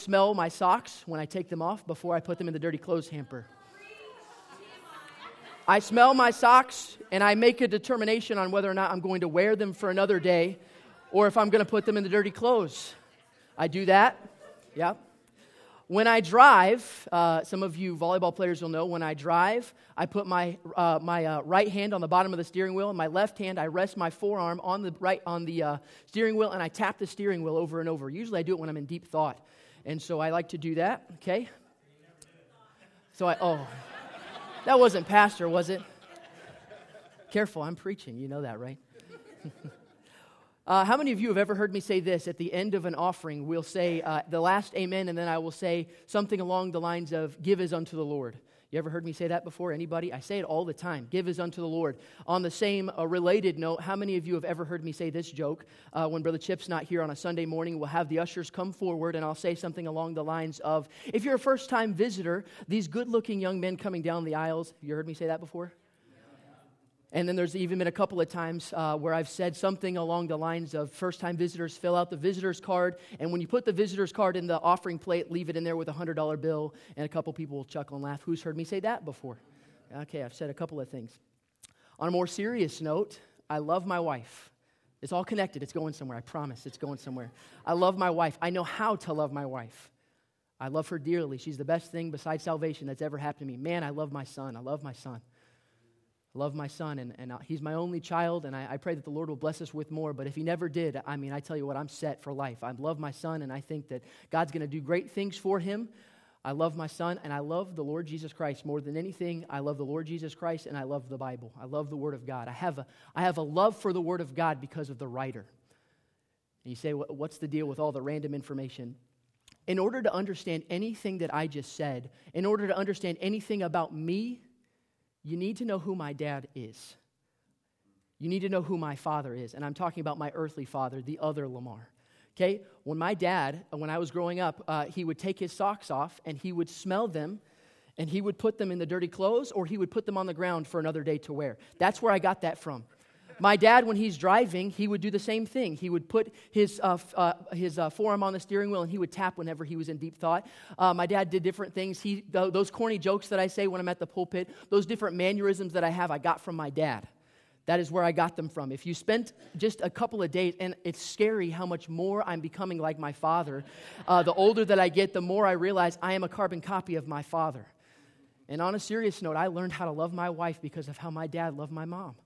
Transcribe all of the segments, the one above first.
smell my socks when I take them off before I put them in the dirty clothes hamper. I smell my socks and I make a determination on whether or not I'm going to wear them for another day or if I'm going to put them in the dirty clothes. I do that. Yeah. When I drive, uh, some of you volleyball players will know, when I drive, I put my, uh, my uh, right hand on the bottom of the steering wheel, and my left hand, I rest my forearm on the, right, on the uh, steering wheel, and I tap the steering wheel over and over. Usually I do it when I'm in deep thought. And so I like to do that, okay? So I, oh, that wasn't pastor, was it? Careful, I'm preaching. You know that, right? Uh, how many of you have ever heard me say this at the end of an offering? We'll say uh, the last amen, and then I will say something along the lines of, Give as unto the Lord. You ever heard me say that before? Anybody? I say it all the time. Give as unto the Lord. On the same uh, related note, how many of you have ever heard me say this joke? Uh, when Brother Chip's not here on a Sunday morning, we'll have the ushers come forward and I'll say something along the lines of If you're a first time visitor, these good looking young men coming down the aisles, you heard me say that before? And then there's even been a couple of times uh, where I've said something along the lines of first time visitors fill out the visitor's card. And when you put the visitor's card in the offering plate, leave it in there with a $100 bill. And a couple people will chuckle and laugh. Who's heard me say that before? Okay, I've said a couple of things. On a more serious note, I love my wife. It's all connected. It's going somewhere. I promise. It's going somewhere. I love my wife. I know how to love my wife. I love her dearly. She's the best thing besides salvation that's ever happened to me. Man, I love my son. I love my son. I love my son, and, and uh, he's my only child, and I, I, pray that the Lord will bless us with more. But if he never did, I mean, I tell you what, I'm set for life. I love my son, and I think that God's going to do great things for him. I love my son, and I love the Lord Jesus Christ more than anything. I love the Lord Jesus Christ, and I love the Bible. I love the Word of God. I have a, I have a love for the Word of God because of the writer. And you say, what's the deal with all the random information? In order to understand anything that I just said, in order to understand anything about me, you need to know who my dad is. You need to know who my father is. And I'm talking about my earthly father, the other Lamar. Okay? When my dad, when I was growing up, uh, he would take his socks off and he would smell them and he would put them in the dirty clothes or he would put them on the ground for another day to wear. That's where I got that from. My dad, when he's driving, he would do the same thing. He would put his, uh, uh, his uh, forearm on the steering wheel and he would tap whenever he was in deep thought. Uh, my dad did different things. He, those corny jokes that I say when I'm at the pulpit, those different mannerisms that I have, I got from my dad. That is where I got them from. If you spent just a couple of days, and it's scary how much more I'm becoming like my father. Uh, the older that I get, the more I realize I am a carbon copy of my father. And on a serious note, I learned how to love my wife because of how my dad loved my mom.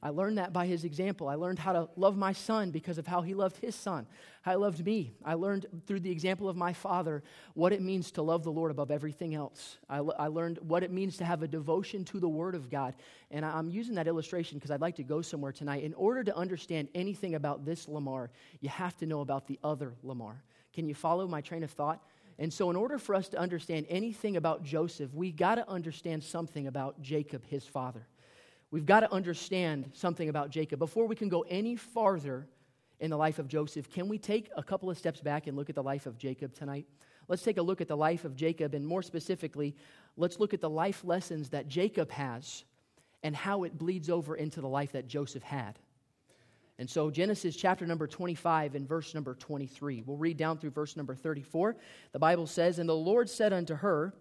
I learned that by his example. I learned how to love my son because of how he loved his son, how he loved me. I learned through the example of my father what it means to love the Lord above everything else. I, I learned what it means to have a devotion to the Word of God. And I'm using that illustration because I'd like to go somewhere tonight. In order to understand anything about this Lamar, you have to know about the other Lamar. Can you follow my train of thought? And so, in order for us to understand anything about Joseph, we got to understand something about Jacob, his father. We've got to understand something about Jacob. Before we can go any farther in the life of Joseph, can we take a couple of steps back and look at the life of Jacob tonight? Let's take a look at the life of Jacob, and more specifically, let's look at the life lessons that Jacob has and how it bleeds over into the life that Joseph had. And so, Genesis chapter number 25 and verse number 23. We'll read down through verse number 34. The Bible says, And the Lord said unto her,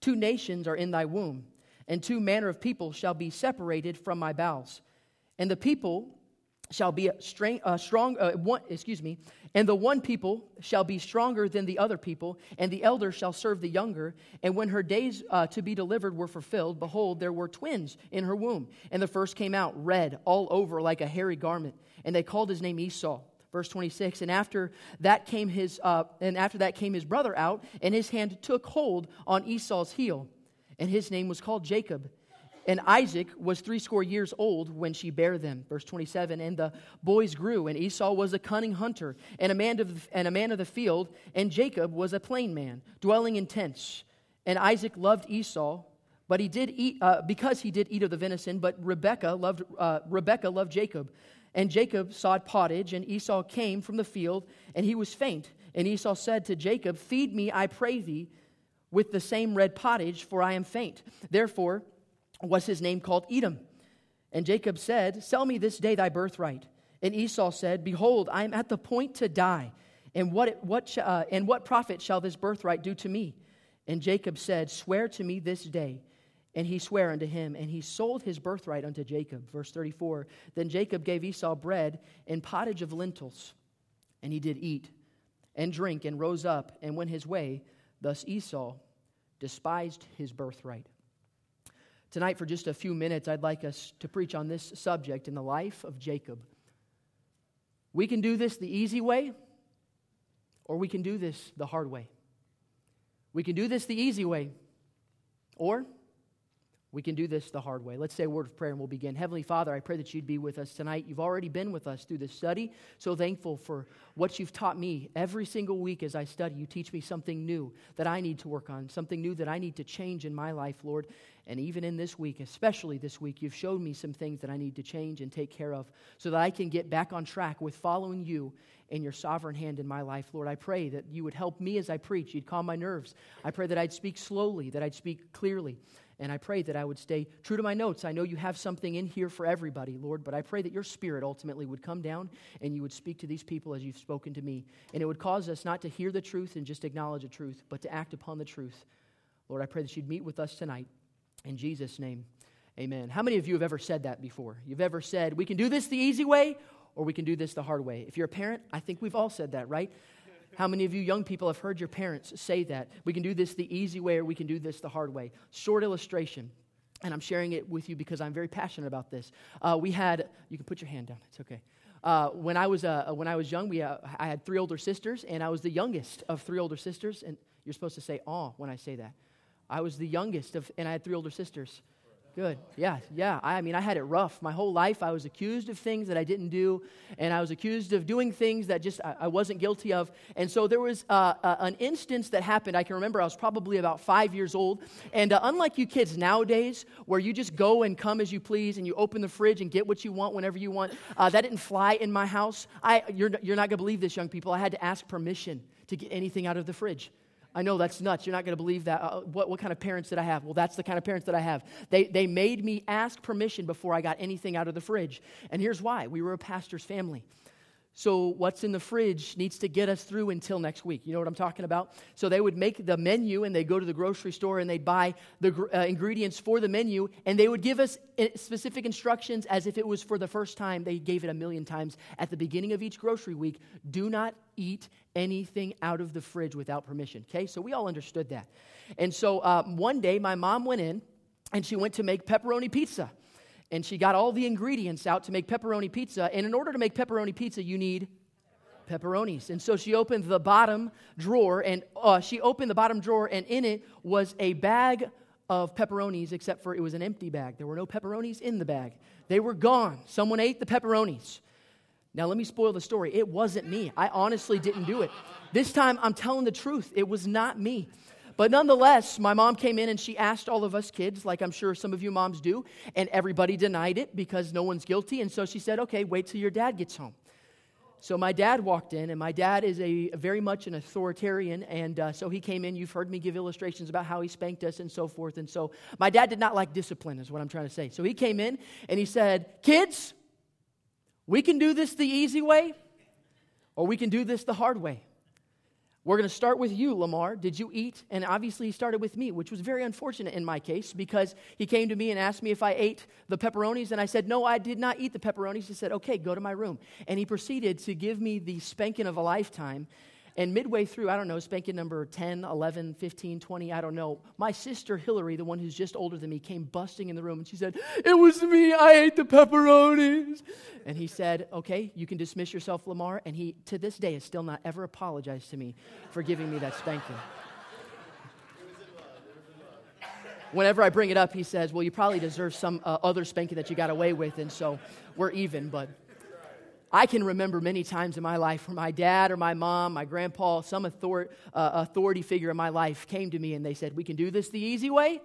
Two nations are in thy womb and two manner of people shall be separated from my bowels. And the people shall be a strong, uh, one, excuse me, and the one people shall be stronger than the other people, and the elder shall serve the younger. And when her days uh, to be delivered were fulfilled, behold, there were twins in her womb. And the first came out red all over like a hairy garment, and they called his name Esau. Verse 26, and after that came his, uh, and after that came his brother out, and his hand took hold on Esau's heel and his name was called Jacob. And Isaac was threescore years old when she bare them. Verse 27 And the boys grew, and Esau was a cunning hunter, and a man of, and a man of the field, and Jacob was a plain man, dwelling in tents. And Isaac loved Esau, but he did eat, uh, because he did eat of the venison, but Rebekah loved, uh, loved Jacob. And Jacob sought pottage, and Esau came from the field, and he was faint. And Esau said to Jacob, Feed me, I pray thee with the same red pottage, for I am faint. Therefore was his name called Edom. And Jacob said, Sell me this day thy birthright. And Esau said, Behold, I am at the point to die. And what, what, uh, and what profit shall this birthright do to me? And Jacob said, Swear to me this day. And he sware unto him, and he sold his birthright unto Jacob. Verse 34 Then Jacob gave Esau bread and pottage of lentils, and he did eat and drink, and rose up and went his way. Thus Esau despised his birthright. Tonight, for just a few minutes, I'd like us to preach on this subject in the life of Jacob. We can do this the easy way, or we can do this the hard way. We can do this the easy way, or we can do this the hard way. Let's say a word of prayer and we'll begin. Heavenly Father, I pray that you'd be with us tonight. You've already been with us through this study. So thankful for what you've taught me every single week as I study. You teach me something new that I need to work on, something new that I need to change in my life, Lord. And even in this week, especially this week, you've showed me some things that I need to change and take care of so that I can get back on track with following you and your sovereign hand in my life. Lord, I pray that you would help me as I preach. You'd calm my nerves. I pray that I'd speak slowly, that I'd speak clearly. And I pray that I would stay true to my notes. I know you have something in here for everybody, Lord, but I pray that your spirit ultimately would come down and you would speak to these people as you've spoken to me. And it would cause us not to hear the truth and just acknowledge the truth, but to act upon the truth. Lord, I pray that you'd meet with us tonight. In Jesus' name, amen. How many of you have ever said that before? You've ever said, we can do this the easy way or we can do this the hard way? If you're a parent, I think we've all said that, right? How many of you young people have heard your parents say that? We can do this the easy way or we can do this the hard way. Short illustration, and I'm sharing it with you because I'm very passionate about this. Uh, we had, you can put your hand down, it's okay. Uh, when, I was, uh, when I was young, we, uh, I had three older sisters, and I was the youngest of three older sisters. And you're supposed to say, aw, when I say that. I was the youngest, of, and I had three older sisters. Good. Yeah, yeah. I mean, I had it rough. My whole life, I was accused of things that I didn't do, and I was accused of doing things that just I, I wasn't guilty of. And so there was uh, uh, an instance that happened. I can remember I was probably about five years old. And uh, unlike you kids nowadays, where you just go and come as you please and you open the fridge and get what you want whenever you want, uh, that didn't fly in my house. I, you're, you're not going to believe this, young people. I had to ask permission to get anything out of the fridge. I know that's nuts. You're not going to believe that. Uh, what, what kind of parents did I have? Well, that's the kind of parents that I have. They, they made me ask permission before I got anything out of the fridge. And here's why we were a pastor's family. So, what's in the fridge needs to get us through until next week. You know what I'm talking about? So, they would make the menu and they'd go to the grocery store and they'd buy the uh, ingredients for the menu and they would give us uh, specific instructions as if it was for the first time. They gave it a million times at the beginning of each grocery week do not eat anything out of the fridge without permission. Okay? So, we all understood that. And so, uh, one day my mom went in and she went to make pepperoni pizza and she got all the ingredients out to make pepperoni pizza. And in order to make pepperoni pizza, you need pepperonis. And so she opened the bottom drawer, and uh, she opened the bottom drawer, and in it was a bag of pepperonis, except for it was an empty bag. There were no pepperonis in the bag, they were gone. Someone ate the pepperonis. Now, let me spoil the story. It wasn't me. I honestly didn't do it. This time, I'm telling the truth. It was not me. But nonetheless, my mom came in and she asked all of us kids, like I'm sure some of you moms do, and everybody denied it because no one's guilty. And so she said, okay, wait till your dad gets home. So my dad walked in, and my dad is a very much an authoritarian, and uh, so he came in. You've heard me give illustrations about how he spanked us and so forth. And so my dad did not like discipline, is what I'm trying to say. So he came in and he said, "Kids, we can do this the easy way, or we can do this the hard way." We're going to start with you, Lamar. Did you eat? And obviously, he started with me, which was very unfortunate in my case because he came to me and asked me if I ate the pepperonis. And I said, No, I did not eat the pepperonis. He said, Okay, go to my room. And he proceeded to give me the spanking of a lifetime. And midway through, I don't know, spanking number 10, 11, 15, 20, I don't know, my sister Hillary, the one who's just older than me, came busting in the room and she said, It was me, I ate the pepperonis. And he said, Okay, you can dismiss yourself, Lamar. And he, to this day, has still not ever apologized to me for giving me that spanking. Whenever I bring it up, he says, Well, you probably deserve some uh, other spanking that you got away with, and so we're even, but. I can remember many times in my life where my dad or my mom, my grandpa, some author, uh, authority figure in my life came to me and they said, We can do this the easy way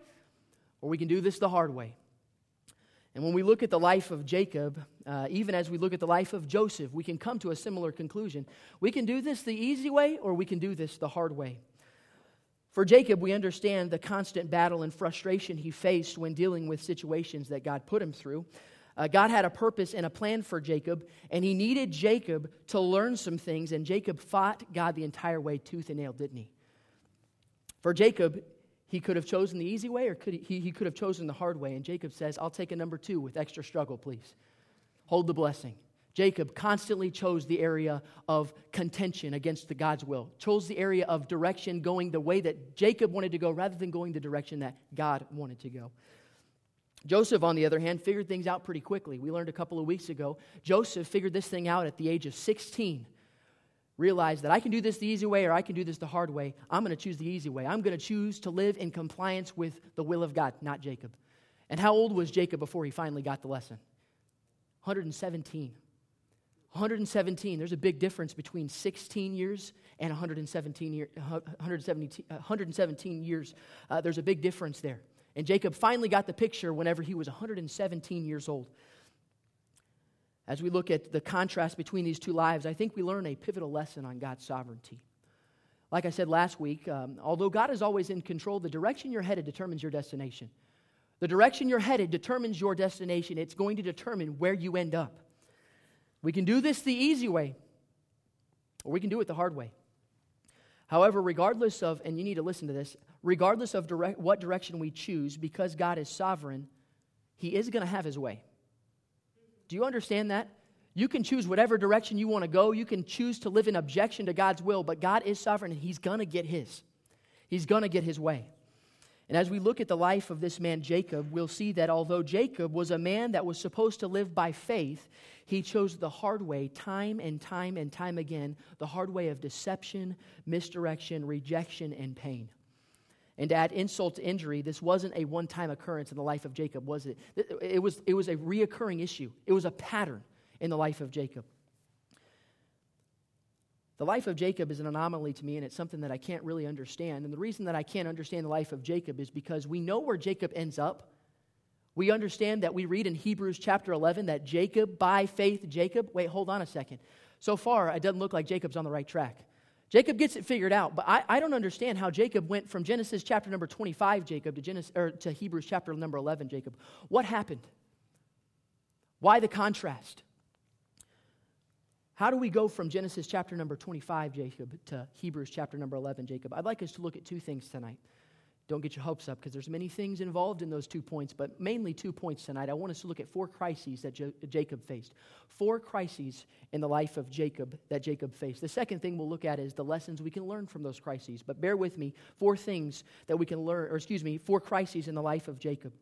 or we can do this the hard way. And when we look at the life of Jacob, uh, even as we look at the life of Joseph, we can come to a similar conclusion. We can do this the easy way or we can do this the hard way. For Jacob, we understand the constant battle and frustration he faced when dealing with situations that God put him through. Uh, God had a purpose and a plan for Jacob, and he needed Jacob to learn some things, and Jacob fought God the entire way, tooth and nail, didn't he? For Jacob, he could have chosen the easy way or could he, he could have chosen the hard way. And Jacob says, I'll take a number two with extra struggle, please. Hold the blessing. Jacob constantly chose the area of contention against the God's will, chose the area of direction going the way that Jacob wanted to go rather than going the direction that God wanted to go. Joseph, on the other hand, figured things out pretty quickly. We learned a couple of weeks ago. Joseph figured this thing out at the age of 16. Realized that I can do this the easy way or I can do this the hard way. I'm going to choose the easy way. I'm going to choose to live in compliance with the will of God, not Jacob. And how old was Jacob before he finally got the lesson? 117. 117. There's a big difference between 16 years and 117, year, 117, 117 years. Uh, there's a big difference there. And Jacob finally got the picture whenever he was 117 years old. As we look at the contrast between these two lives, I think we learn a pivotal lesson on God's sovereignty. Like I said last week, um, although God is always in control, the direction you're headed determines your destination. The direction you're headed determines your destination. It's going to determine where you end up. We can do this the easy way, or we can do it the hard way. However, regardless of, and you need to listen to this, regardless of direct, what direction we choose, because God is sovereign, He is going to have His way. Do you understand that? You can choose whatever direction you want to go. You can choose to live in objection to God's will, but God is sovereign and He's going to get His. He's going to get His way. And as we look at the life of this man, Jacob, we'll see that although Jacob was a man that was supposed to live by faith, he chose the hard way time and time and time again the hard way of deception, misdirection, rejection, and pain. And to add insult to injury, this wasn't a one time occurrence in the life of Jacob, was it? It was, it was a reoccurring issue, it was a pattern in the life of Jacob. The life of Jacob is an anomaly to me, and it's something that I can't really understand. And the reason that I can't understand the life of Jacob is because we know where Jacob ends up. We understand that we read in Hebrews chapter 11 that Jacob, by faith, Jacob, wait, hold on a second. So far, it doesn't look like Jacob's on the right track. Jacob gets it figured out, but I, I don't understand how Jacob went from Genesis chapter number 25, Jacob, to, Genesis, or to Hebrews chapter number 11, Jacob. What happened? Why the contrast? How do we go from Genesis chapter number 25, Jacob, to Hebrews chapter number 11, Jacob? I'd like us to look at two things tonight. Don't get your hopes up because there's many things involved in those two points, but mainly two points tonight. I want us to look at four crises that jo- Jacob faced. Four crises in the life of Jacob that Jacob faced. The second thing we'll look at is the lessons we can learn from those crises. But bear with me, four things that we can learn, or excuse me, four crises in the life of Jacob.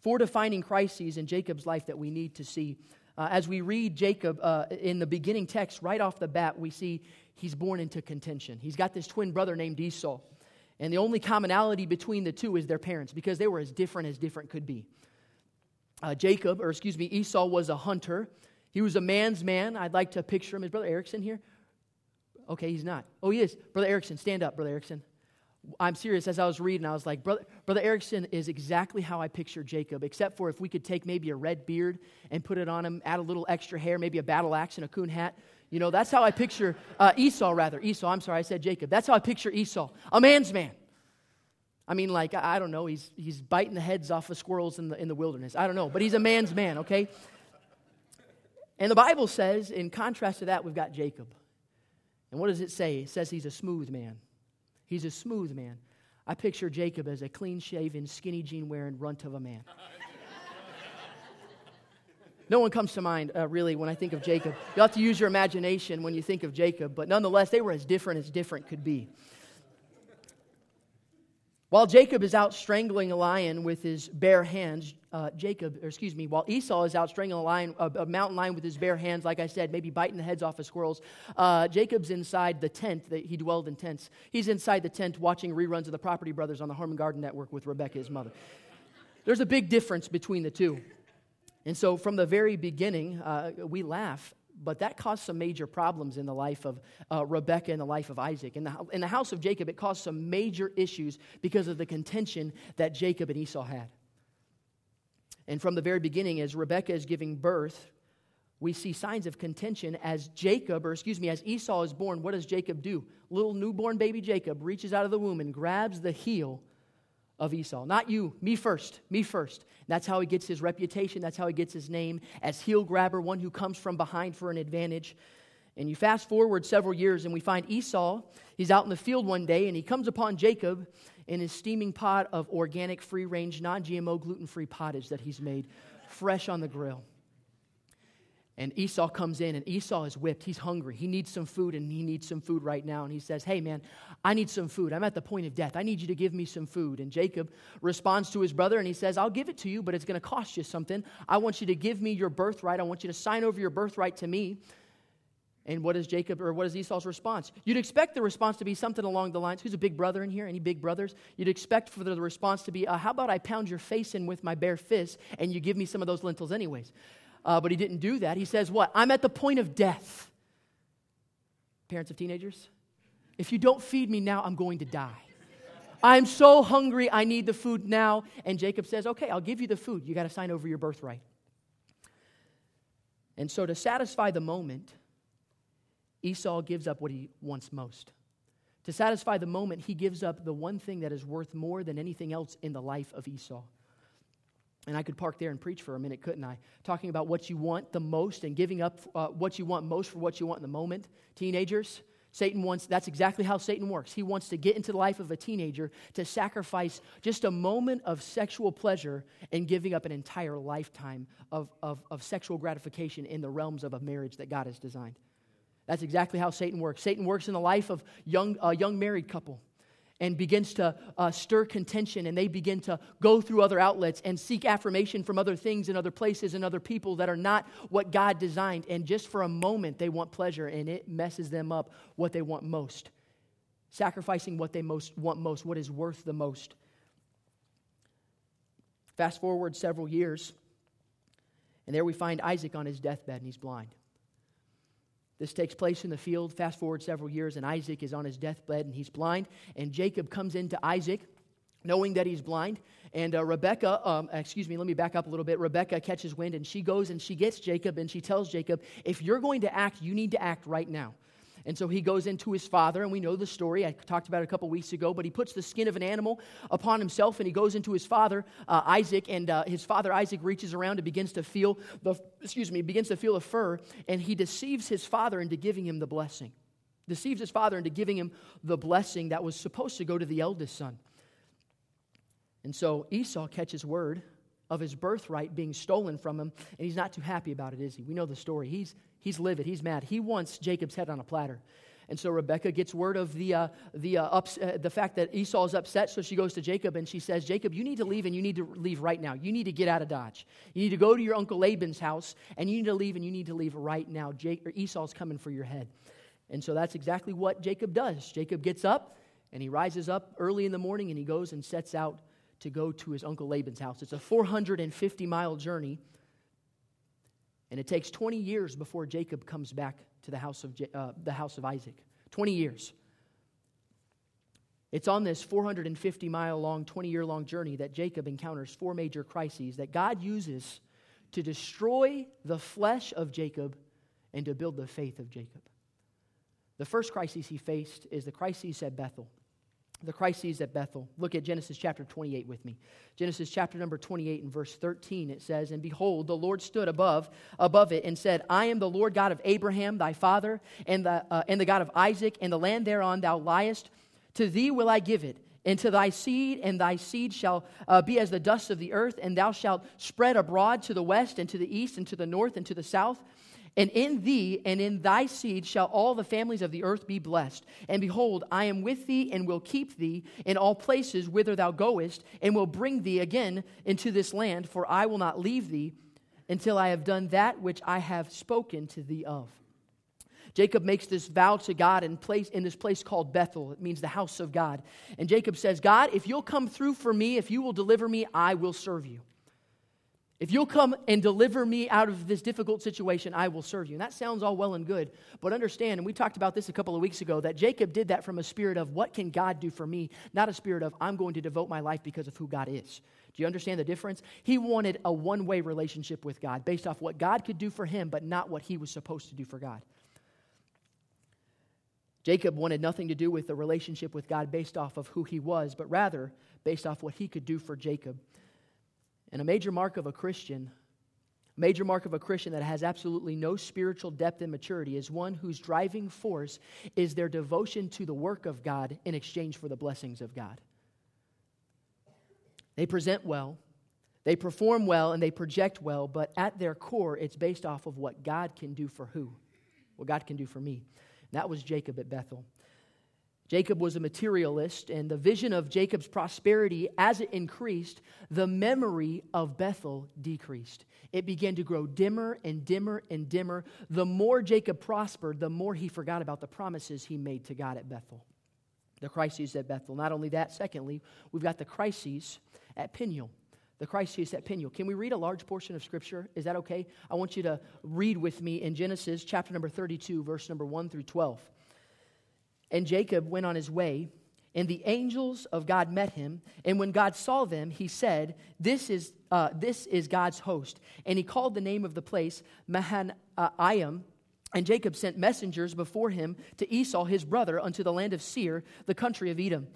Four defining crises in Jacob's life that we need to see uh, as we read Jacob uh, in the beginning text, right off the bat, we see he's born into contention. He's got this twin brother named Esau. And the only commonality between the two is their parents because they were as different as different could be. Uh, Jacob, or excuse me, Esau was a hunter. He was a man's man. I'd like to picture him. Is Brother Erickson here? Okay, he's not. Oh, he is. Brother Erickson, stand up, Brother Erickson. I'm serious. As I was reading, I was like, Brother, Brother Erickson is exactly how I picture Jacob, except for if we could take maybe a red beard and put it on him, add a little extra hair, maybe a battle axe and a coon hat. You know, that's how I picture uh, Esau, rather. Esau, I'm sorry, I said Jacob. That's how I picture Esau, a man's man. I mean, like, I, don't know, he's, he's biting the heads off of squirrels in the, in the wilderness. I don't know, but he's a man's man, okay? And the Bible says, in contrast to that, we've got Jacob. And what does it say? It says he's a smooth man. He's a smooth man. I picture Jacob as a clean shaven, skinny jean wearing runt of a man. No one comes to mind, uh, really, when I think of Jacob. You have to use your imagination when you think of Jacob, but nonetheless, they were as different as different could be. While Jacob is out strangling a lion with his bare hands, uh, Jacob, or excuse me, while Esau is out strangling a, lion, a, a, mountain lion with his bare hands, like I said, maybe biting the heads off of squirrels, uh, Jacob's inside the tent that he dwelled in tents. He's inside the tent watching reruns of the Property Brothers on the Home and Garden Network with Rebecca, his mother. There's a big difference between the two. And so from the very beginning, uh, we laugh but that caused some major problems in the life of uh, Rebecca and the life of Isaac. In the, in the house of Jacob, it caused some major issues because of the contention that Jacob and Esau had. And from the very beginning, as Rebecca is giving birth, we see signs of contention as Jacob, or excuse me, as Esau is born. What does Jacob do? Little newborn baby Jacob reaches out of the womb and grabs the heel of Esau. Not you, me first, me first. That's how he gets his reputation. That's how he gets his name as heel grabber, one who comes from behind for an advantage. And you fast forward several years, and we find Esau. He's out in the field one day, and he comes upon Jacob in his steaming pot of organic, free range, non GMO, gluten free pottage that he's made fresh on the grill. And Esau comes in, and Esau is whipped. He's hungry. He needs some food, and he needs some food right now. And he says, Hey, man, I need some food. I'm at the point of death. I need you to give me some food. And Jacob responds to his brother, and he says, I'll give it to you, but it's going to cost you something. I want you to give me your birthright. I want you to sign over your birthright to me. And what is Jacob, or what is Esau's response? You'd expect the response to be something along the lines who's a big brother in here? Any big brothers? You'd expect for the response to be, uh, How about I pound your face in with my bare fist, and you give me some of those lentils, anyways? Uh, but he didn't do that. He says, What? I'm at the point of death. Parents of teenagers, if you don't feed me now, I'm going to die. I'm so hungry, I need the food now. And Jacob says, Okay, I'll give you the food. You got to sign over your birthright. And so, to satisfy the moment, Esau gives up what he wants most. To satisfy the moment, he gives up the one thing that is worth more than anything else in the life of Esau. And I could park there and preach for a minute, couldn't I? Talking about what you want the most and giving up uh, what you want most for what you want in the moment. Teenagers, Satan wants, that's exactly how Satan works. He wants to get into the life of a teenager to sacrifice just a moment of sexual pleasure and giving up an entire lifetime of, of, of sexual gratification in the realms of a marriage that God has designed. That's exactly how Satan works. Satan works in the life of young, a young married couple and begins to uh, stir contention, and they begin to go through other outlets and seek affirmation from other things and other places and other people that are not what God designed. And just for a moment, they want pleasure, and it messes them up what they want most. Sacrificing what they most want most, what is worth the most. Fast forward several years, and there we find Isaac on his deathbed, and he's blind. This takes place in the field. Fast forward several years, and Isaac is on his deathbed and he's blind. And Jacob comes into Isaac knowing that he's blind. And uh, Rebecca, um, excuse me, let me back up a little bit. Rebecca catches wind and she goes and she gets Jacob and she tells Jacob, if you're going to act, you need to act right now. And so he goes into his father, and we know the story. I talked about it a couple weeks ago, but he puts the skin of an animal upon himself, and he goes into his father, uh, Isaac, and uh, his father Isaac reaches around and begins to feel the, excuse me, begins to feel the fur, and he deceives his father into giving him the blessing. Deceives his father into giving him the blessing that was supposed to go to the eldest son. And so Esau catches word of his birthright being stolen from him, and he's not too happy about it, is he? We know the story. He's, he's livid, he's mad. He wants Jacob's head on a platter. And so Rebecca gets word of the, uh, the, uh, ups, uh, the fact that Esau is upset, so she goes to Jacob and she says, Jacob, you need to leave and you need to leave right now. You need to get out of Dodge. You need to go to your Uncle Laban's house and you need to leave and you need to leave right now. Jake, Esau's coming for your head. And so that's exactly what Jacob does. Jacob gets up and he rises up early in the morning and he goes and sets out to go to his uncle Laban's house. It's a 450 mile journey, and it takes 20 years before Jacob comes back to the house of, uh, the house of Isaac. 20 years. It's on this 450 mile long, 20 year long journey that Jacob encounters four major crises that God uses to destroy the flesh of Jacob and to build the faith of Jacob. The first crisis he faced is the crisis at Bethel the crises at Bethel. Look at Genesis chapter 28 with me. Genesis chapter number 28 and verse 13 it says, "And behold, the Lord stood above above it and said, I am the Lord God of Abraham thy father, and the uh, and the God of Isaac, and the land thereon thou liest, to thee will I give it." And to thy seed, and thy seed shall uh, be as the dust of the earth, and thou shalt spread abroad to the west, and to the east, and to the north, and to the south. And in thee and in thy seed shall all the families of the earth be blessed. And behold, I am with thee and will keep thee in all places whither thou goest, and will bring thee again into this land, for I will not leave thee until I have done that which I have spoken to thee of. Jacob makes this vow to God in, place, in this place called Bethel. It means the house of God. And Jacob says, God, if you'll come through for me, if you will deliver me, I will serve you. If you'll come and deliver me out of this difficult situation, I will serve you. And that sounds all well and good, but understand, and we talked about this a couple of weeks ago, that Jacob did that from a spirit of what can God do for me, not a spirit of I'm going to devote my life because of who God is. Do you understand the difference? He wanted a one way relationship with God based off what God could do for him, but not what he was supposed to do for God. Jacob wanted nothing to do with the relationship with God based off of who he was, but rather based off what he could do for Jacob. And a major mark of a Christian, a major mark of a Christian that has absolutely no spiritual depth and maturity is one whose driving force is their devotion to the work of God in exchange for the blessings of God. They present well, they perform well, and they project well, but at their core, it's based off of what God can do for who? What God can do for me. And that was Jacob at Bethel. Jacob was a materialist, and the vision of Jacob's prosperity, as it increased, the memory of Bethel decreased. It began to grow dimmer and dimmer and dimmer. The more Jacob prospered, the more he forgot about the promises he made to God at Bethel. The crises at Bethel. Not only that, secondly, we've got the crises at Peniel. The crises at Peniel. Can we read a large portion of Scripture? Is that okay? I want you to read with me in Genesis chapter number 32, verse number 1 through 12. And Jacob went on his way, and the angels of God met him. And when God saw them, he said, This is, uh, this is God's host. And he called the name of the place Mahanaim. And Jacob sent messengers before him to Esau his brother unto the land of Seir, the country of Edom.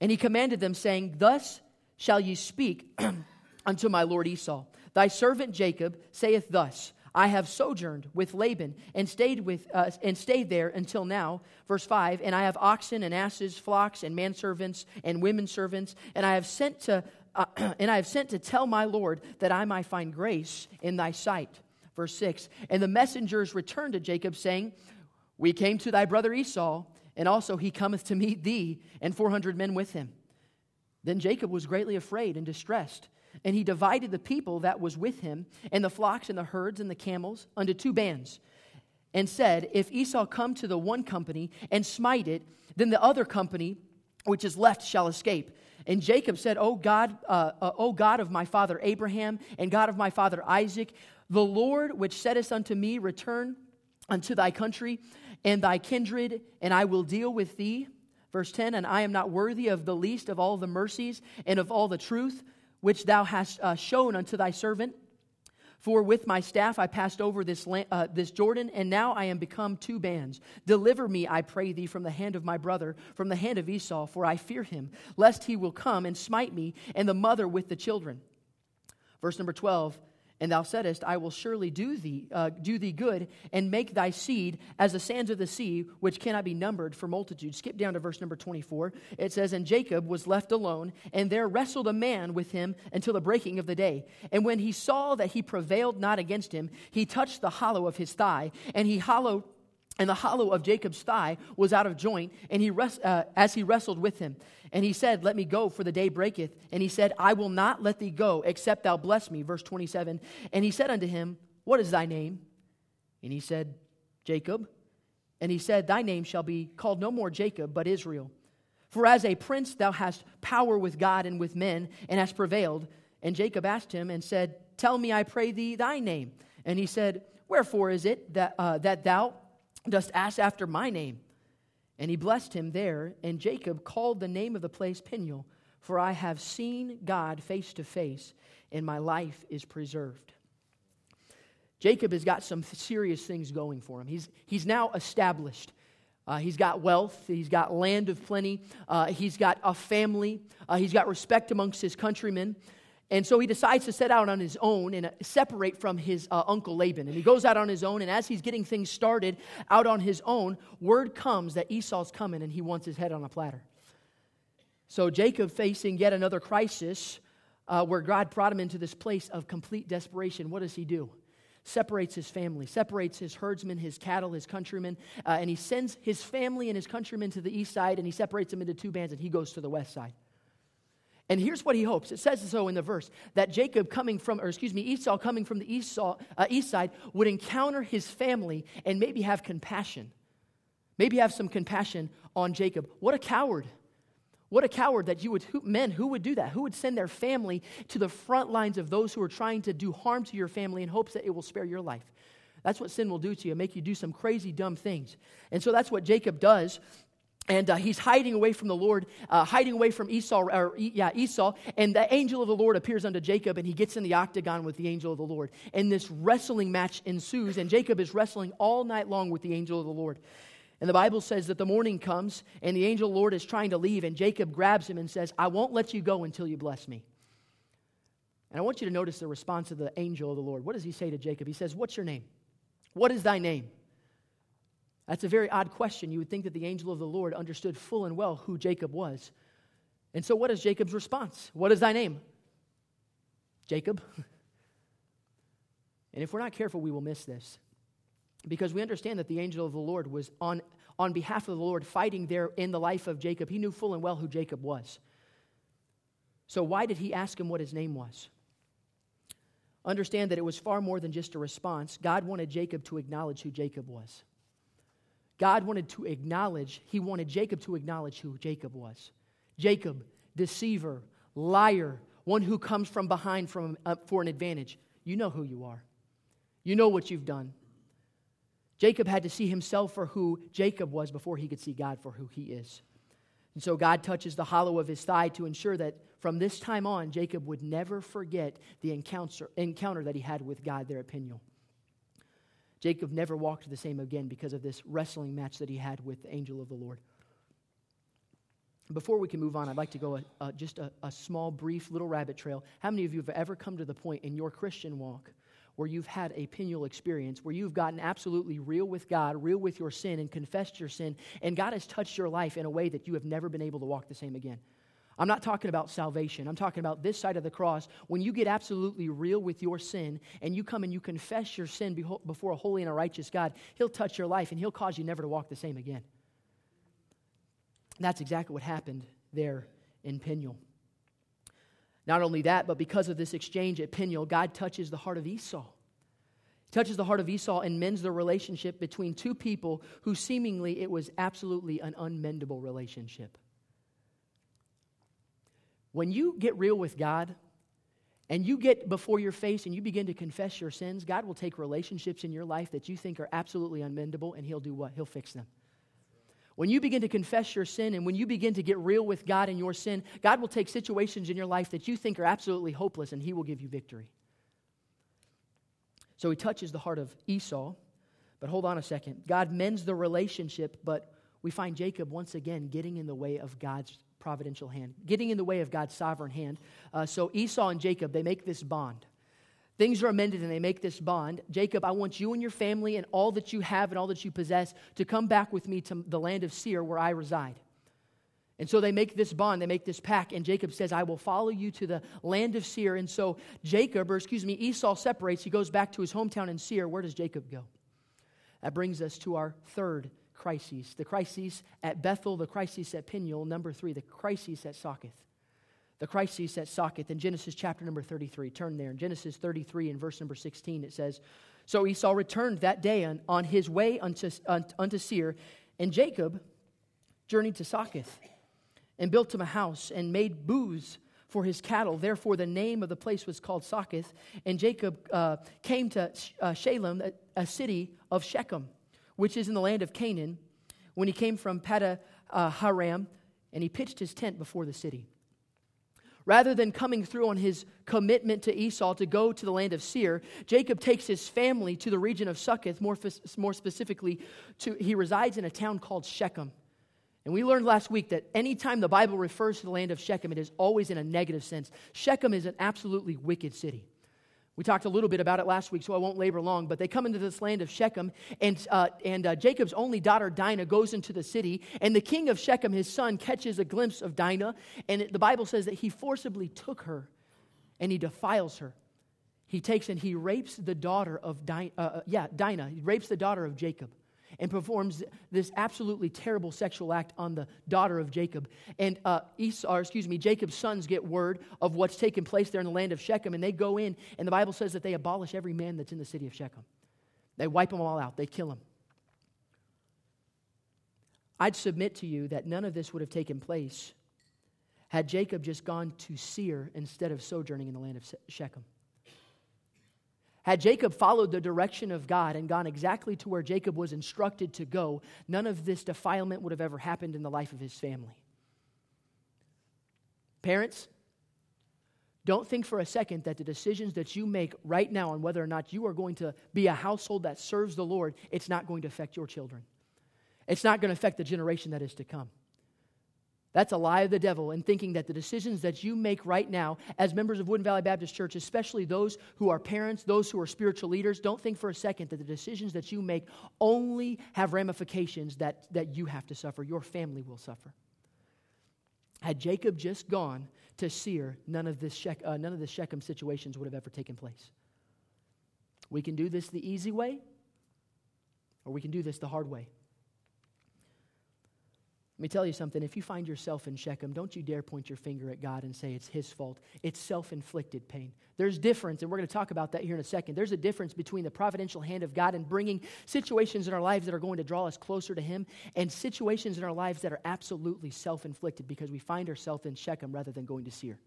And he commanded them, saying, Thus shall ye speak unto my lord Esau. Thy servant Jacob saith thus, I have sojourned with Laban and stayed, with, uh, and stayed there until now. Verse 5 And I have oxen and asses, flocks and manservants and women servants, and I have sent to, uh, and I have sent to tell my Lord that I might find grace in thy sight. Verse 6 And the messengers returned to Jacob, saying, We came to thy brother Esau, and also he cometh to meet thee, and 400 men with him. Then Jacob was greatly afraid and distressed. And he divided the people that was with him, and the flocks and the herds and the camels, unto two bands, and said, If Esau come to the one company and smite it, then the other company which is left shall escape. And Jacob said, O God, uh, uh, O God of my father Abraham, and God of my father Isaac, the Lord which saidest unto me, Return unto thy country and thy kindred, and I will deal with thee. Verse 10 And I am not worthy of the least of all the mercies and of all the truth which thou hast uh, shown unto thy servant. For with my staff I passed over this, land, uh, this Jordan, and now I am become two bands. Deliver me, I pray thee, from the hand of my brother, from the hand of Esau, for I fear him, lest he will come and smite me, and the mother with the children. Verse number 12 and thou saidst, I will surely do thee, uh, do thee good, and make thy seed as the sands of the sea, which cannot be numbered for multitude. Skip down to verse number 24. It says, And Jacob was left alone, and there wrestled a man with him until the breaking of the day. And when he saw that he prevailed not against him, he touched the hollow of his thigh, and he hollow and the hollow of Jacob's thigh was out of joint, and he rest, uh, as he wrestled with him. And he said, Let me go, for the day breaketh. And he said, I will not let thee go, except thou bless me. Verse 27. And he said unto him, What is thy name? And he said, Jacob. And he said, Thy name shall be called no more Jacob, but Israel. For as a prince thou hast power with God and with men, and hast prevailed. And Jacob asked him and said, Tell me, I pray thee, thy name. And he said, Wherefore is it that, uh, that thou dost ask after my name? And he blessed him there, and Jacob called the name of the place Peniel, for I have seen God face to face, and my life is preserved. Jacob has got some serious things going for him. He's, he's now established. Uh, he's got wealth. He's got land of plenty. Uh, he's got a family. Uh, he's got respect amongst his countrymen. And so he decides to set out on his own and uh, separate from his uh, uncle Laban. And he goes out on his own, and as he's getting things started out on his own, word comes that Esau's coming and he wants his head on a platter. So Jacob, facing yet another crisis uh, where God brought him into this place of complete desperation, what does he do? Separates his family, separates his herdsmen, his cattle, his countrymen, uh, and he sends his family and his countrymen to the east side, and he separates them into two bands, and he goes to the west side. And here's what he hopes. It says so in the verse that Jacob coming from, or excuse me, Esau coming from the east, uh, east side would encounter his family and maybe have compassion. Maybe have some compassion on Jacob. What a coward. What a coward that you would, who, men, who would do that? Who would send their family to the front lines of those who are trying to do harm to your family in hopes that it will spare your life? That's what sin will do to you, make you do some crazy, dumb things. And so that's what Jacob does and uh, he's hiding away from the Lord, uh, hiding away from Esau, or yeah, Esau. And the angel of the Lord appears unto Jacob, and he gets in the octagon with the angel of the Lord. And this wrestling match ensues, and Jacob is wrestling all night long with the angel of the Lord. And the Bible says that the morning comes and the angel of the Lord is trying to leave, and Jacob grabs him and says, I won't let you go until you bless me. And I want you to notice the response of the angel of the Lord. What does he say to Jacob? He says, What's your name? What is thy name? That's a very odd question. You would think that the angel of the Lord understood full and well who Jacob was. And so, what is Jacob's response? What is thy name? Jacob. and if we're not careful, we will miss this. Because we understand that the angel of the Lord was on, on behalf of the Lord fighting there in the life of Jacob. He knew full and well who Jacob was. So, why did he ask him what his name was? Understand that it was far more than just a response. God wanted Jacob to acknowledge who Jacob was. God wanted to acknowledge, he wanted Jacob to acknowledge who Jacob was. Jacob, deceiver, liar, one who comes from behind from, uh, for an advantage. You know who you are. You know what you've done. Jacob had to see himself for who Jacob was before he could see God for who he is. And so God touches the hollow of his thigh to ensure that from this time on, Jacob would never forget the encounter, encounter that he had with God there at Peniel. Jacob never walked the same again because of this wrestling match that he had with the angel of the Lord. Before we can move on, I'd like to go a, a, just a, a small, brief little rabbit trail. How many of you have ever come to the point in your Christian walk where you've had a Peniel experience, where you've gotten absolutely real with God, real with your sin, and confessed your sin, and God has touched your life in a way that you have never been able to walk the same again? I'm not talking about salvation. I'm talking about this side of the cross. When you get absolutely real with your sin and you come and you confess your sin before a holy and a righteous God, He'll touch your life and He'll cause you never to walk the same again. That's exactly what happened there in Peniel. Not only that, but because of this exchange at Peniel, God touches the heart of Esau. He touches the heart of Esau and mends the relationship between two people who seemingly it was absolutely an unmendable relationship. When you get real with God and you get before your face and you begin to confess your sins, God will take relationships in your life that you think are absolutely unmendable and He'll do what? He'll fix them. When you begin to confess your sin and when you begin to get real with God in your sin, God will take situations in your life that you think are absolutely hopeless and He will give you victory. So He touches the heart of Esau. But hold on a second. God mends the relationship, but we find Jacob once again getting in the way of God's providential hand, getting in the way of God's sovereign hand. Uh, so Esau and Jacob, they make this bond. Things are amended and they make this bond. Jacob, I want you and your family and all that you have and all that you possess to come back with me to the land of Seir where I reside. And so they make this bond, they make this pact, and Jacob says, I will follow you to the land of Seir. And so Jacob, or excuse me, Esau separates. He goes back to his hometown in Seir. Where does Jacob go? That brings us to our third crises the crises at Bethel, the crises at Peniel, number three, the crises at Succoth. The crises at Succoth in Genesis chapter number 33. Turn there. In Genesis 33 and verse number 16, it says, So Esau returned that day on, on his way unto, unto Seir, and Jacob journeyed to Succoth and built him a house and made booths for his cattle. Therefore, the name of the place was called Succoth. And Jacob uh, came to uh, Shalem, a, a city of Shechem which is in the land of Canaan, when he came from Pada uh, Haram, and he pitched his tent before the city. Rather than coming through on his commitment to Esau to go to the land of Seir, Jacob takes his family to the region of Succoth, more, more specifically, to, he resides in a town called Shechem. And we learned last week that anytime the Bible refers to the land of Shechem, it is always in a negative sense. Shechem is an absolutely wicked city. We talked a little bit about it last week, so I won't labor long. But they come into this land of Shechem, and, uh, and uh, Jacob's only daughter, Dinah, goes into the city. And the king of Shechem, his son, catches a glimpse of Dinah. And it, the Bible says that he forcibly took her and he defiles her. He takes and he rapes the daughter of Dinah, uh, uh, yeah, Dinah. He rapes the daughter of Jacob and performs this absolutely terrible sexual act on the daughter of Jacob. And uh, Esau, excuse me, Jacob's sons get word of what's taken place there in the land of Shechem, and they go in, and the Bible says that they abolish every man that's in the city of Shechem. They wipe them all out, they kill them. I'd submit to you that none of this would have taken place had Jacob just gone to Seir instead of sojourning in the land of Shechem. Had Jacob followed the direction of God and gone exactly to where Jacob was instructed to go, none of this defilement would have ever happened in the life of his family. Parents, don't think for a second that the decisions that you make right now on whether or not you are going to be a household that serves the Lord, it's not going to affect your children. It's not going to affect the generation that is to come. That's a lie of the devil in thinking that the decisions that you make right now as members of Woodin Valley Baptist Church, especially those who are parents, those who are spiritual leaders, don't think for a second that the decisions that you make only have ramifications that, that you have to suffer. Your family will suffer. Had Jacob just gone to Seir, none of, this uh, none of the Shechem situations would have ever taken place. We can do this the easy way, or we can do this the hard way. Let me tell you something. If you find yourself in Shechem, don't you dare point your finger at God and say it's his fault. It's self inflicted pain. There's a difference, and we're going to talk about that here in a second. There's a difference between the providential hand of God and bringing situations in our lives that are going to draw us closer to him and situations in our lives that are absolutely self inflicted because we find ourselves in Shechem rather than going to Seir.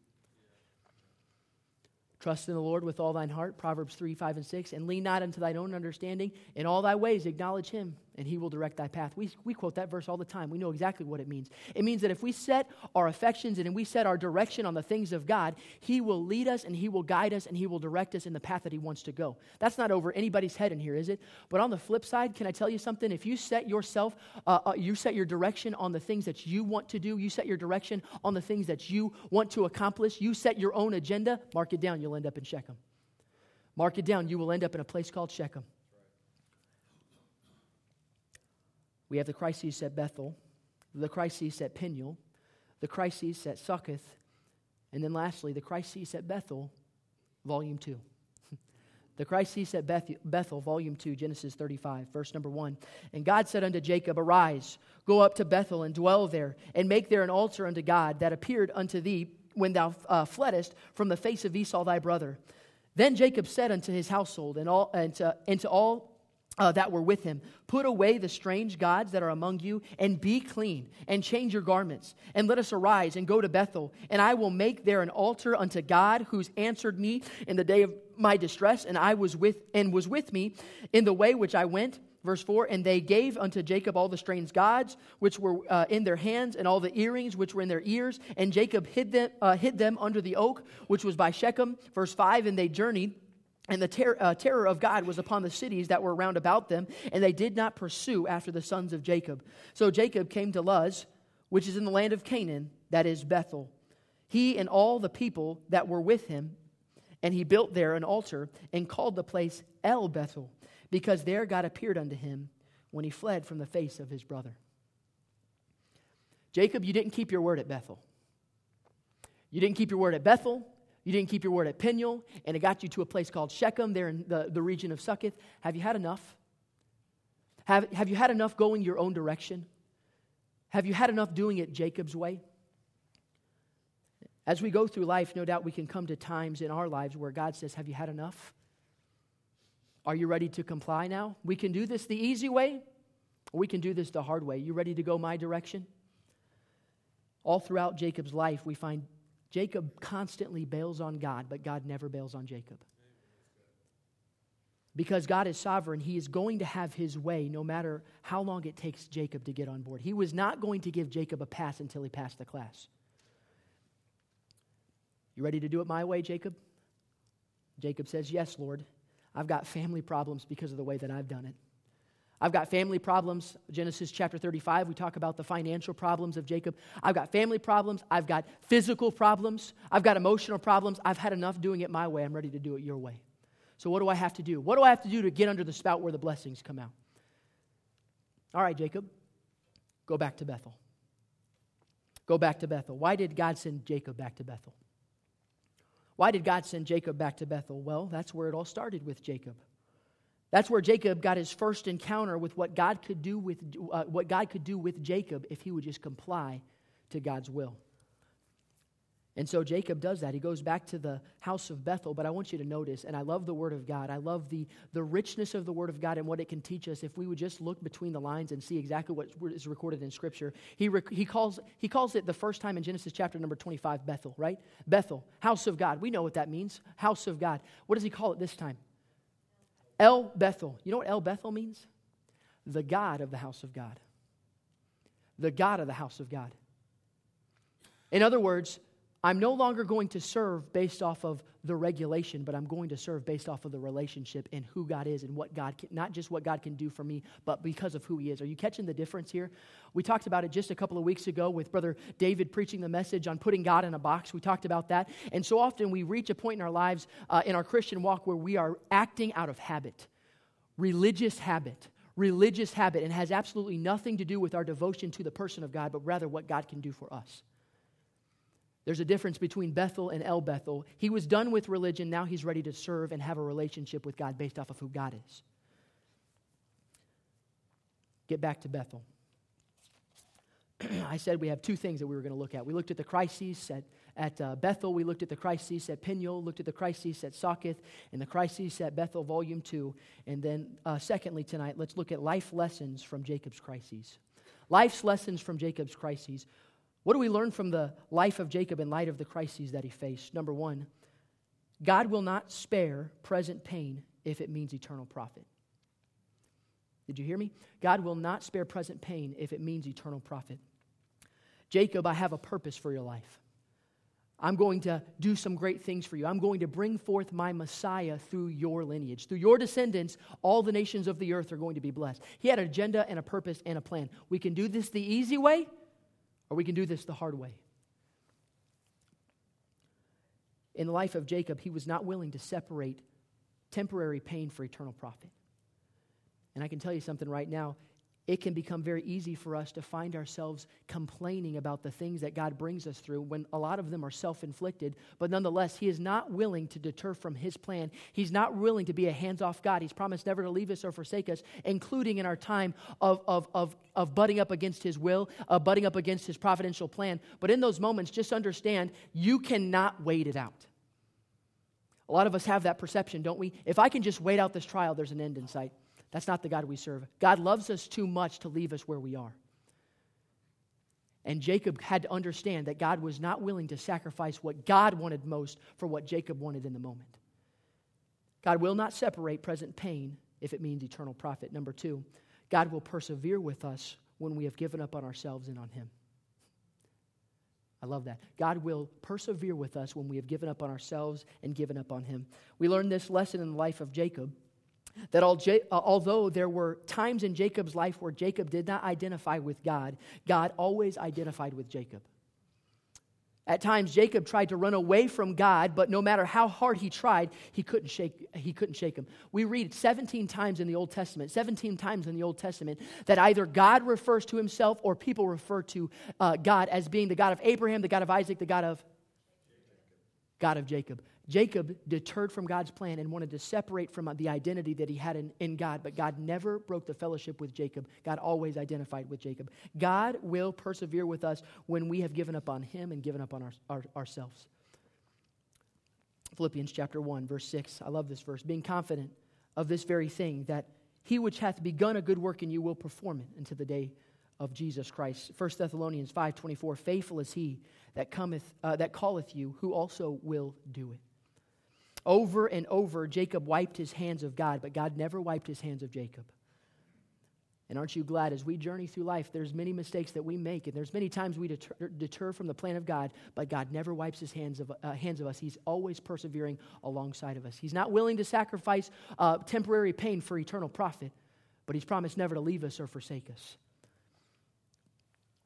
Trust in the Lord with all thine heart, Proverbs 3, 5, and 6, and lean not unto thine own understanding. In all thy ways acknowledge him, and he will direct thy path. We, we quote that verse all the time. We know exactly what it means. It means that if we set our affections and we set our direction on the things of God, he will lead us and he will guide us and he will direct us in the path that he wants to go. That's not over anybody's head in here, is it? But on the flip side, can I tell you something? If you set yourself, uh, uh, you set your direction on the things that you want to do, you set your direction on the things that you want to accomplish, you set your own agenda, mark it down, you'll end up in Shechem. Mark it down, you will end up in a place called Shechem. We have the crises at Bethel, the crises at Peniel, the crises at Succoth, and then lastly, the crises at Bethel, volume 2. the crises at Beth- Bethel, volume 2, Genesis 35, verse number 1. And God said unto Jacob, Arise, go up to Bethel and dwell there, and make there an altar unto God that appeared unto thee when thou uh, fleddest from the face of Esau thy brother. Then Jacob said unto his household and, all, and, to, and to all uh, that were with him. Put away the strange gods that are among you, and be clean, and change your garments, and let us arise and go to Bethel, and I will make there an altar unto God, who's answered me in the day of my distress, and I was with and was with me in the way which I went. Verse 4 And they gave unto Jacob all the strange gods which were uh, in their hands, and all the earrings which were in their ears. And Jacob hid them, uh, hid them under the oak which was by Shechem. Verse 5 And they journeyed and the ter- uh, terror of God was upon the cities that were round about them, and they did not pursue after the sons of Jacob. So Jacob came to Luz, which is in the land of Canaan, that is Bethel. He and all the people that were with him, and he built there an altar and called the place El Bethel, because there God appeared unto him when he fled from the face of his brother. Jacob, you didn't keep your word at Bethel. You didn't keep your word at Bethel. You didn't keep your word at Peniel, and it got you to a place called Shechem, there in the, the region of Succoth. Have you had enough? Have, have you had enough going your own direction? Have you had enough doing it Jacob's way? As we go through life, no doubt we can come to times in our lives where God says, Have you had enough? Are you ready to comply now? We can do this the easy way, or we can do this the hard way. You ready to go my direction? All throughout Jacob's life, we find Jacob constantly bails on God, but God never bails on Jacob. Because God is sovereign, He is going to have His way no matter how long it takes Jacob to get on board. He was not going to give Jacob a pass until he passed the class. You ready to do it my way, Jacob? Jacob says, Yes, Lord. I've got family problems because of the way that I've done it. I've got family problems. Genesis chapter 35, we talk about the financial problems of Jacob. I've got family problems. I've got physical problems. I've got emotional problems. I've had enough doing it my way. I'm ready to do it your way. So, what do I have to do? What do I have to do to get under the spout where the blessings come out? All right, Jacob, go back to Bethel. Go back to Bethel. Why did God send Jacob back to Bethel? Why did God send Jacob back to Bethel? Well, that's where it all started with Jacob. That's where Jacob got his first encounter with what God could do with uh, what God could do with Jacob if he would just comply to God's will. And so Jacob does that. He goes back to the house of Bethel. But I want you to notice, and I love the Word of God. I love the, the richness of the Word of God and what it can teach us if we would just look between the lines and see exactly what is recorded in Scripture. He, rec- he, calls, he calls it the first time in Genesis chapter number 25, Bethel, right? Bethel, house of God. We know what that means, house of God. What does he call it this time? El Bethel. You know what El Bethel means? The God of the house of God. The God of the house of God. In other words, I'm no longer going to serve based off of the regulation, but I'm going to serve based off of the relationship and who God is and what God can, not just what God can do for me, but because of who He is. Are you catching the difference here? We talked about it just a couple of weeks ago with Brother David preaching the message on putting God in a box. We talked about that. And so often we reach a point in our lives, uh, in our Christian walk, where we are acting out of habit, religious habit religious habit and has absolutely nothing to do with our devotion to the person of God, but rather what God can do for us. There's a difference between Bethel and El Bethel. He was done with religion. Now he's ready to serve and have a relationship with God based off of who God is. Get back to Bethel. I said we have two things that we were going to look at. We looked at the crises at, at uh, Bethel, we looked at the crises at Peniel, looked at the crises at Succoth, and the crises at Bethel, Volume 2. And then, uh, secondly, tonight, let's look at life lessons from Jacob's crises. Life's lessons from Jacob's crises. What do we learn from the life of Jacob in light of the crises that he faced? Number one, God will not spare present pain if it means eternal profit. Did you hear me? God will not spare present pain if it means eternal profit. Jacob, I have a purpose for your life. I'm going to do some great things for you. I'm going to bring forth my Messiah through your lineage. Through your descendants, all the nations of the earth are going to be blessed. He had an agenda and a purpose and a plan. We can do this the easy way, or we can do this the hard way. In the life of Jacob, he was not willing to separate temporary pain for eternal profit. And I can tell you something right now it can become very easy for us to find ourselves complaining about the things that God brings us through when a lot of them are self inflicted. But nonetheless, He is not willing to deter from His plan. He's not willing to be a hands off God. He's promised never to leave us or forsake us, including in our time of, of, of, of butting up against His will, of butting up against His providential plan. But in those moments, just understand you cannot wait it out. A lot of us have that perception, don't we? If I can just wait out this trial, there's an end in sight. That's not the God we serve. God loves us too much to leave us where we are. And Jacob had to understand that God was not willing to sacrifice what God wanted most for what Jacob wanted in the moment. God will not separate present pain if it means eternal profit. Number two, God will persevere with us when we have given up on ourselves and on Him. I love that. God will persevere with us when we have given up on ourselves and given up on Him. We learned this lesson in the life of Jacob that uh, although there were times in Jacob's life where Jacob did not identify with God, God always identified with Jacob. At times, Jacob tried to run away from God, but no matter how hard he tried, he couldn't shake, he couldn't shake him. We read 17 times in the Old Testament, 17 times in the Old Testament, that either God refers to himself or people refer to uh, God as being the God of Abraham, the God of Isaac, the God of God of Jacob. Jacob deterred from God's plan and wanted to separate from the identity that he had in, in, God, but God never broke the fellowship with Jacob. God always identified with Jacob. God will persevere with us when we have given up on him and given up on our, our, ourselves. Philippians chapter 1, verse 6. I love this verse. Being confident of this very thing, that he which hath begun a good work in you will perform it unto the day of Jesus Christ. 1 Thessalonians 5:24 Faithful is he that cometh uh, that calleth you who also will do it. Over and over, Jacob wiped his hands of God, but God never wiped his hands of Jacob. And aren't you glad as we journey through life, there's many mistakes that we make, and there's many times we deter, deter from the plan of God, but God never wipes his hands of, uh, hands of us. He's always persevering alongside of us. He's not willing to sacrifice uh, temporary pain for eternal profit, but he's promised never to leave us or forsake us.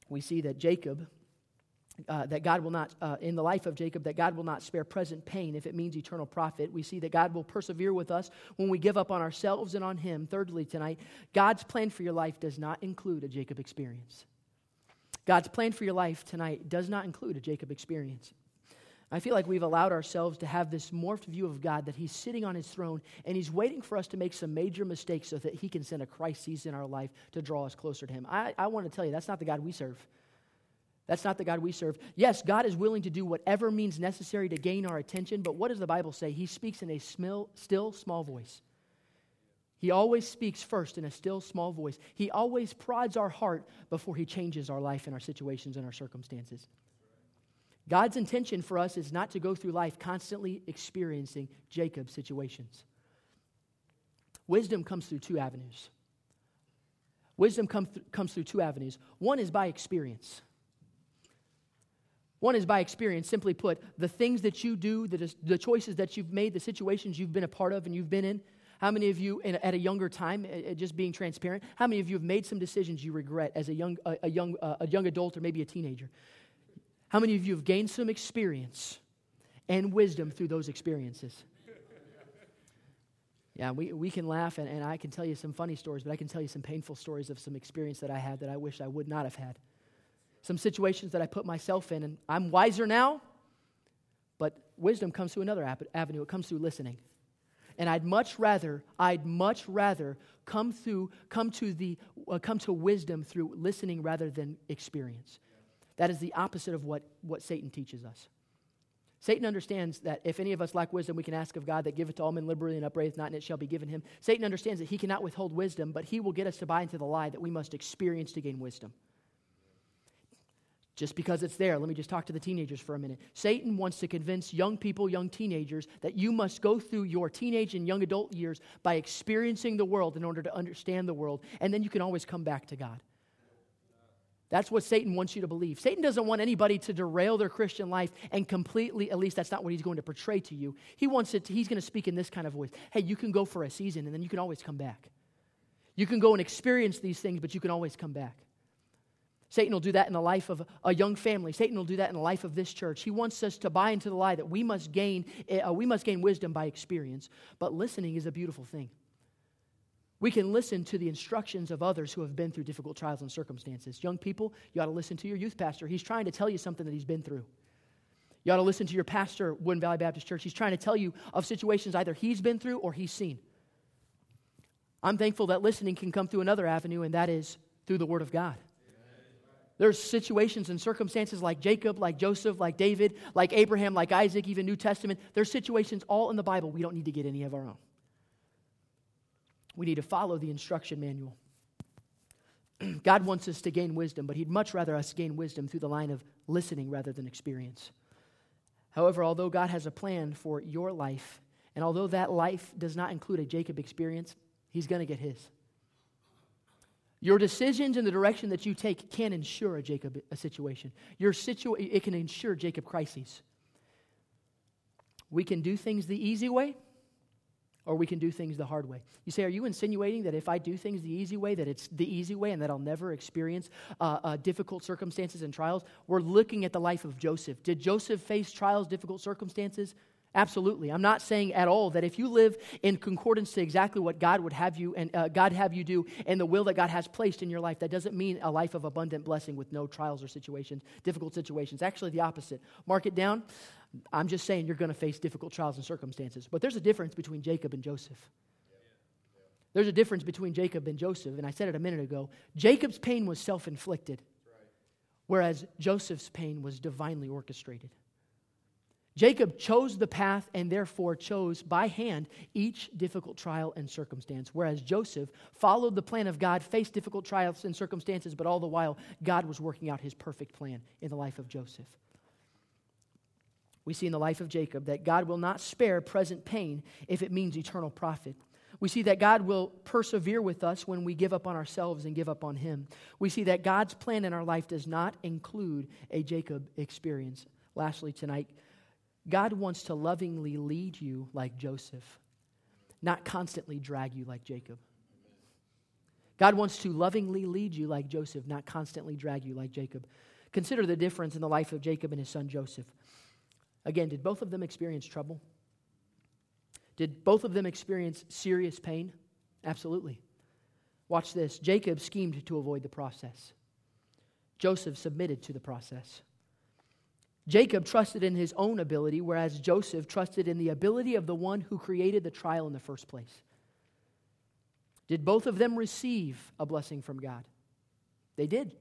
We see that Jacob uh, that God will not, uh, in the life of Jacob, that God will not spare present pain if it means eternal profit. We see that God will persevere with us when we give up on ourselves and on Him. Thirdly, tonight, God's plan for your life does not include a Jacob experience. God's plan for your life tonight does not include a Jacob experience. I feel like we've allowed ourselves to have this morphed view of God that He's sitting on His throne and He's waiting for us to make some major mistakes so that He can send a crisis in our life to draw us closer to Him. I, I want to tell you, that's not the God we serve. That's not the God we serve. Yes, God is willing to do whatever means necessary to gain our attention, but what does the Bible say? He speaks in a still, small voice. He always speaks first in a still, small voice. He always prods our heart before he changes our life and our situations and our circumstances. God's intention for us is not to go through life constantly experiencing Jacob's situations. Wisdom comes through two avenues. Wisdom come th- comes through two avenues. One is by experience. One is by experience, simply put, the things that you do, the, the choices that you've made, the situations you've been a part of and you've been in. How many of you, in, at a younger time, just being transparent, how many of you have made some decisions you regret as a young, a, a young, uh, a young adult or maybe a teenager? How many of you have gained some experience and wisdom through those experiences? Yeah, we, we can laugh, and, and I can tell you some funny stories, but I can tell you some painful stories of some experience that I had that I wish I would not have had. Some situations that I put myself in, and I'm wiser now, but wisdom comes through another avenue. It comes through listening. And I'd much rather, I'd much rather come through, come to the, uh, come to wisdom through listening rather than experience. That is the opposite of what, what Satan teaches us. Satan understands that if any of us lack wisdom, we can ask of God that giveth to all men liberally and upbraideth not, and it shall be given him. Satan understands that he cannot withhold wisdom, but he will get us to buy into the lie that we must experience to gain wisdom. Just because it's there, let me just talk to the teenagers for a minute. Satan wants to convince young people, young teenagers, that you must go through your teenage and young adult years by experiencing the world in order to understand the world, and then you can always come back to God. That's what Satan wants you to believe. Satan doesn't want anybody to derail their Christian life and completely, at least that's not what he's going to portray to you. He wants it, to, he's going to speak in this kind of voice. Hey, you can go for a season and then you can always come back. You can go and experience these things, but you can always come back. Satan will do that in the life of a young family. Satan will do that in the life of this church. He wants us to buy into the lie that we must gain, uh, we must gain wisdom by experience. But listening is a beautiful thing. We can listen to the instructions of others who have been through difficult trials and circumstances. Young people, you ought to listen to your youth pastor. He's trying to tell you something that he's been through. You ought to listen to your pastor, Woodland Valley Baptist Church. He's trying to tell you of situations either he's been through or he's seen. I'm thankful that listening can come through another avenue, and that is through the Word of God. There's situations and circumstances like Jacob, like Joseph, like David, like Abraham, like Isaac, even New Testament. There's situations all in the Bible. We don't need to get any of our own. We need to follow the instruction manual. God wants us to gain wisdom, but He'd much rather us gain wisdom through the line of listening rather than experience. However, although God has a plan for your life, and although that life does not include a Jacob experience, He's going to get His. Your decisions in the direction that you take can ensure a Jacob a situation. Your situa- it can ensure Jacob crises. We can do things the easy way, or we can do things the hard way. You say, Are you insinuating that if I do things the easy way, that it's the easy way and that I'll never experience uh, uh, difficult circumstances and trials? We're looking at the life of Joseph. Did Joseph face trials, difficult circumstances? Absolutely. I'm not saying at all that if you live in concordance to exactly what God would have you and uh, God have you do and the will that God has placed in your life, that doesn't mean a life of abundant blessing with no trials or situations, difficult situations. Actually, the opposite. Mark it down. I'm just saying you're going to face difficult trials and circumstances. But there's a difference between Jacob and Joseph. There's a difference between Jacob and Joseph, and I said it a minute ago. Jacob's pain was self inflicted, whereas Joseph's pain was divinely orchestrated. Jacob chose the path and therefore chose by hand each difficult trial and circumstance, whereas Joseph followed the plan of God, faced difficult trials and circumstances, but all the while, God was working out his perfect plan in the life of Joseph. We see in the life of Jacob that God will not spare present pain if it means eternal profit. We see that God will persevere with us when we give up on ourselves and give up on Him. We see that God's plan in our life does not include a Jacob experience. Lastly, tonight, God wants to lovingly lead you like Joseph, not constantly drag you like Jacob. God wants to lovingly lead you like Joseph, not constantly drag you like Jacob. Consider the difference in the life of Jacob and his son Joseph. Again, did both of them experience trouble? Did both of them experience serious pain? Absolutely. Watch this. Jacob schemed to avoid the process. Joseph submitted to the process. Jacob trusted in his own ability, whereas Joseph trusted in the ability of the one who created the trial in the first place. Did both of them receive a blessing from God? They did.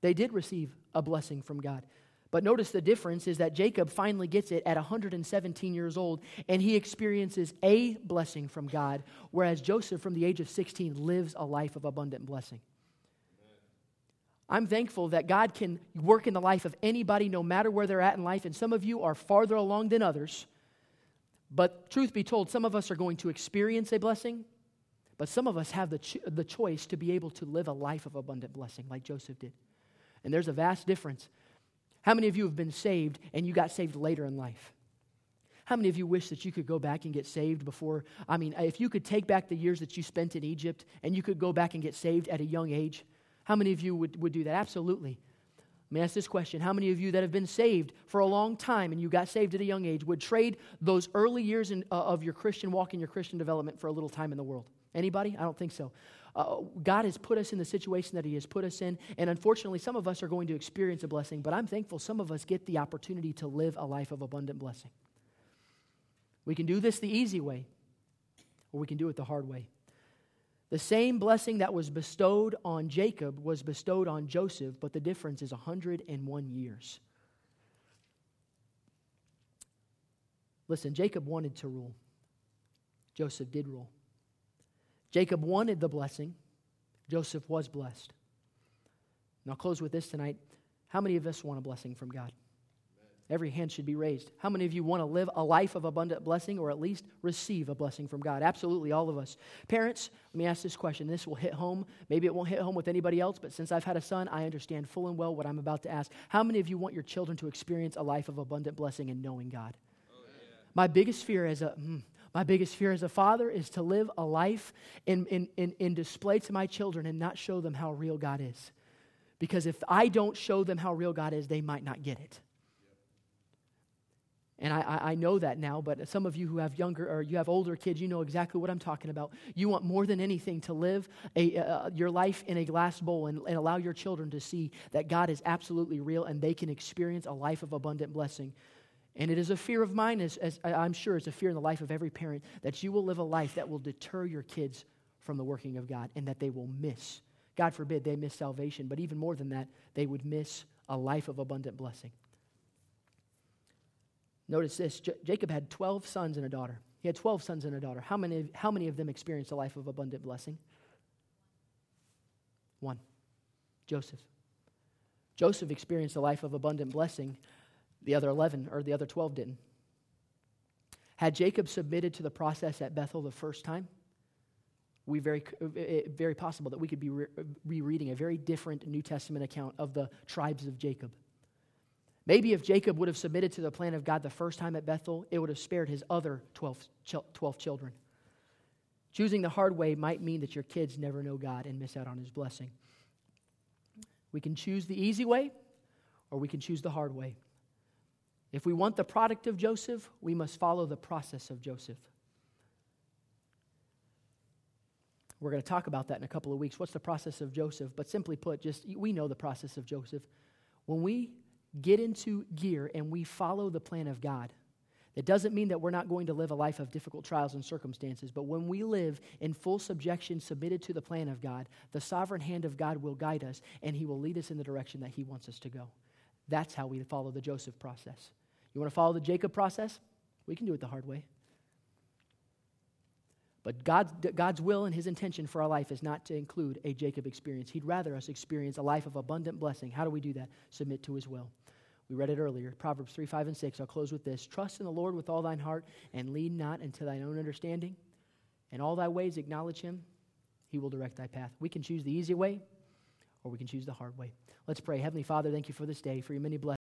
They did receive a blessing from God. But notice the difference is that Jacob finally gets it at 117 years old, and he experiences a blessing from God, whereas Joseph, from the age of 16, lives a life of abundant blessing. I'm thankful that God can work in the life of anybody, no matter where they're at in life. And some of you are farther along than others. But truth be told, some of us are going to experience a blessing, but some of us have the, cho- the choice to be able to live a life of abundant blessing like Joseph did. And there's a vast difference. How many of you have been saved and you got saved later in life? How many of you wish that you could go back and get saved before? I mean, if you could take back the years that you spent in Egypt and you could go back and get saved at a young age, how many of you would, would do that? Absolutely. Let me ask this question How many of you that have been saved for a long time and you got saved at a young age would trade those early years in, uh, of your Christian walk and your Christian development for a little time in the world? Anybody? I don't think so. Uh, God has put us in the situation that He has put us in, and unfortunately, some of us are going to experience a blessing, but I'm thankful some of us get the opportunity to live a life of abundant blessing. We can do this the easy way, or we can do it the hard way. The same blessing that was bestowed on Jacob was bestowed on Joseph, but the difference is 101 years. Listen, Jacob wanted to rule, Joseph did rule. Jacob wanted the blessing, Joseph was blessed. And I'll close with this tonight. How many of us want a blessing from God? Every hand should be raised. How many of you want to live a life of abundant blessing or at least receive a blessing from God? Absolutely, all of us. Parents, let me ask this question. This will hit home. Maybe it won't hit home with anybody else, but since I've had a son, I understand full and well what I'm about to ask. How many of you want your children to experience a life of abundant blessing and knowing God? Oh, yeah. My biggest fear as a. Mm, my biggest fear as a father is to live a life in, in, in, in display to my children and not show them how real God is. Because if I don't show them how real God is, they might not get it. And I, I, know that now, but some of you who have younger or you have older kids, you know exactly what I'm talking about. You want more than anything to live a, uh, your life in a glass bowl and, and allow your children to see that God is absolutely real and they can experience a life of abundant blessing. And it is a fear of mine, as, as I'm sure it's a fear in the life of every parent, that you will live a life that will deter your kids from the working of God and that they will miss. God forbid they miss salvation, but even more than that, they would miss a life of abundant blessing. Notice this J- Jacob had 12 sons and a daughter. He had 12 sons and a daughter. How many, how many of them experienced a life of abundant blessing? One Joseph. Joseph experienced a life of abundant blessing. The other 11 or the other 12 didn't. Had Jacob submitted to the process at Bethel the first time, we very, uh, very possible that we could be re- uh, rereading a very different New Testament account of the tribes of Jacob. Maybe if Jacob would have submitted to the plan of God the first time at Bethel, it would have spared his other 12, 12 children. Choosing the hard way might mean that your kids never know God and miss out on his blessing. We can choose the easy way or we can choose the hard way. If we want the product of Joseph, we must follow the process of Joseph. We're going to talk about that in a couple of weeks. What's the process of Joseph? But simply put, just we know the process of Joseph. When we get into gear and we follow the plan of God. It doesn't mean that we're not going to live a life of difficult trials and circumstances, but when we live in full subjection, submitted to the plan of God, the sovereign hand of God will guide us and He will lead us in the direction that He wants us to go. That's how we follow the Joseph process. You want to follow the Jacob process? We can do it the hard way. But God's, God's will and his intention for our life is not to include a Jacob experience. He'd rather us experience a life of abundant blessing. How do we do that? Submit to his will. We read it earlier, Proverbs 3, 5, and 6. I'll close with this Trust in the Lord with all thine heart, and lean not into thine own understanding. In all thy ways acknowledge him, he will direct thy path. We can choose the easy way, or we can choose the hard way. Let's pray. Heavenly Father, thank you for this day, for your many blessings.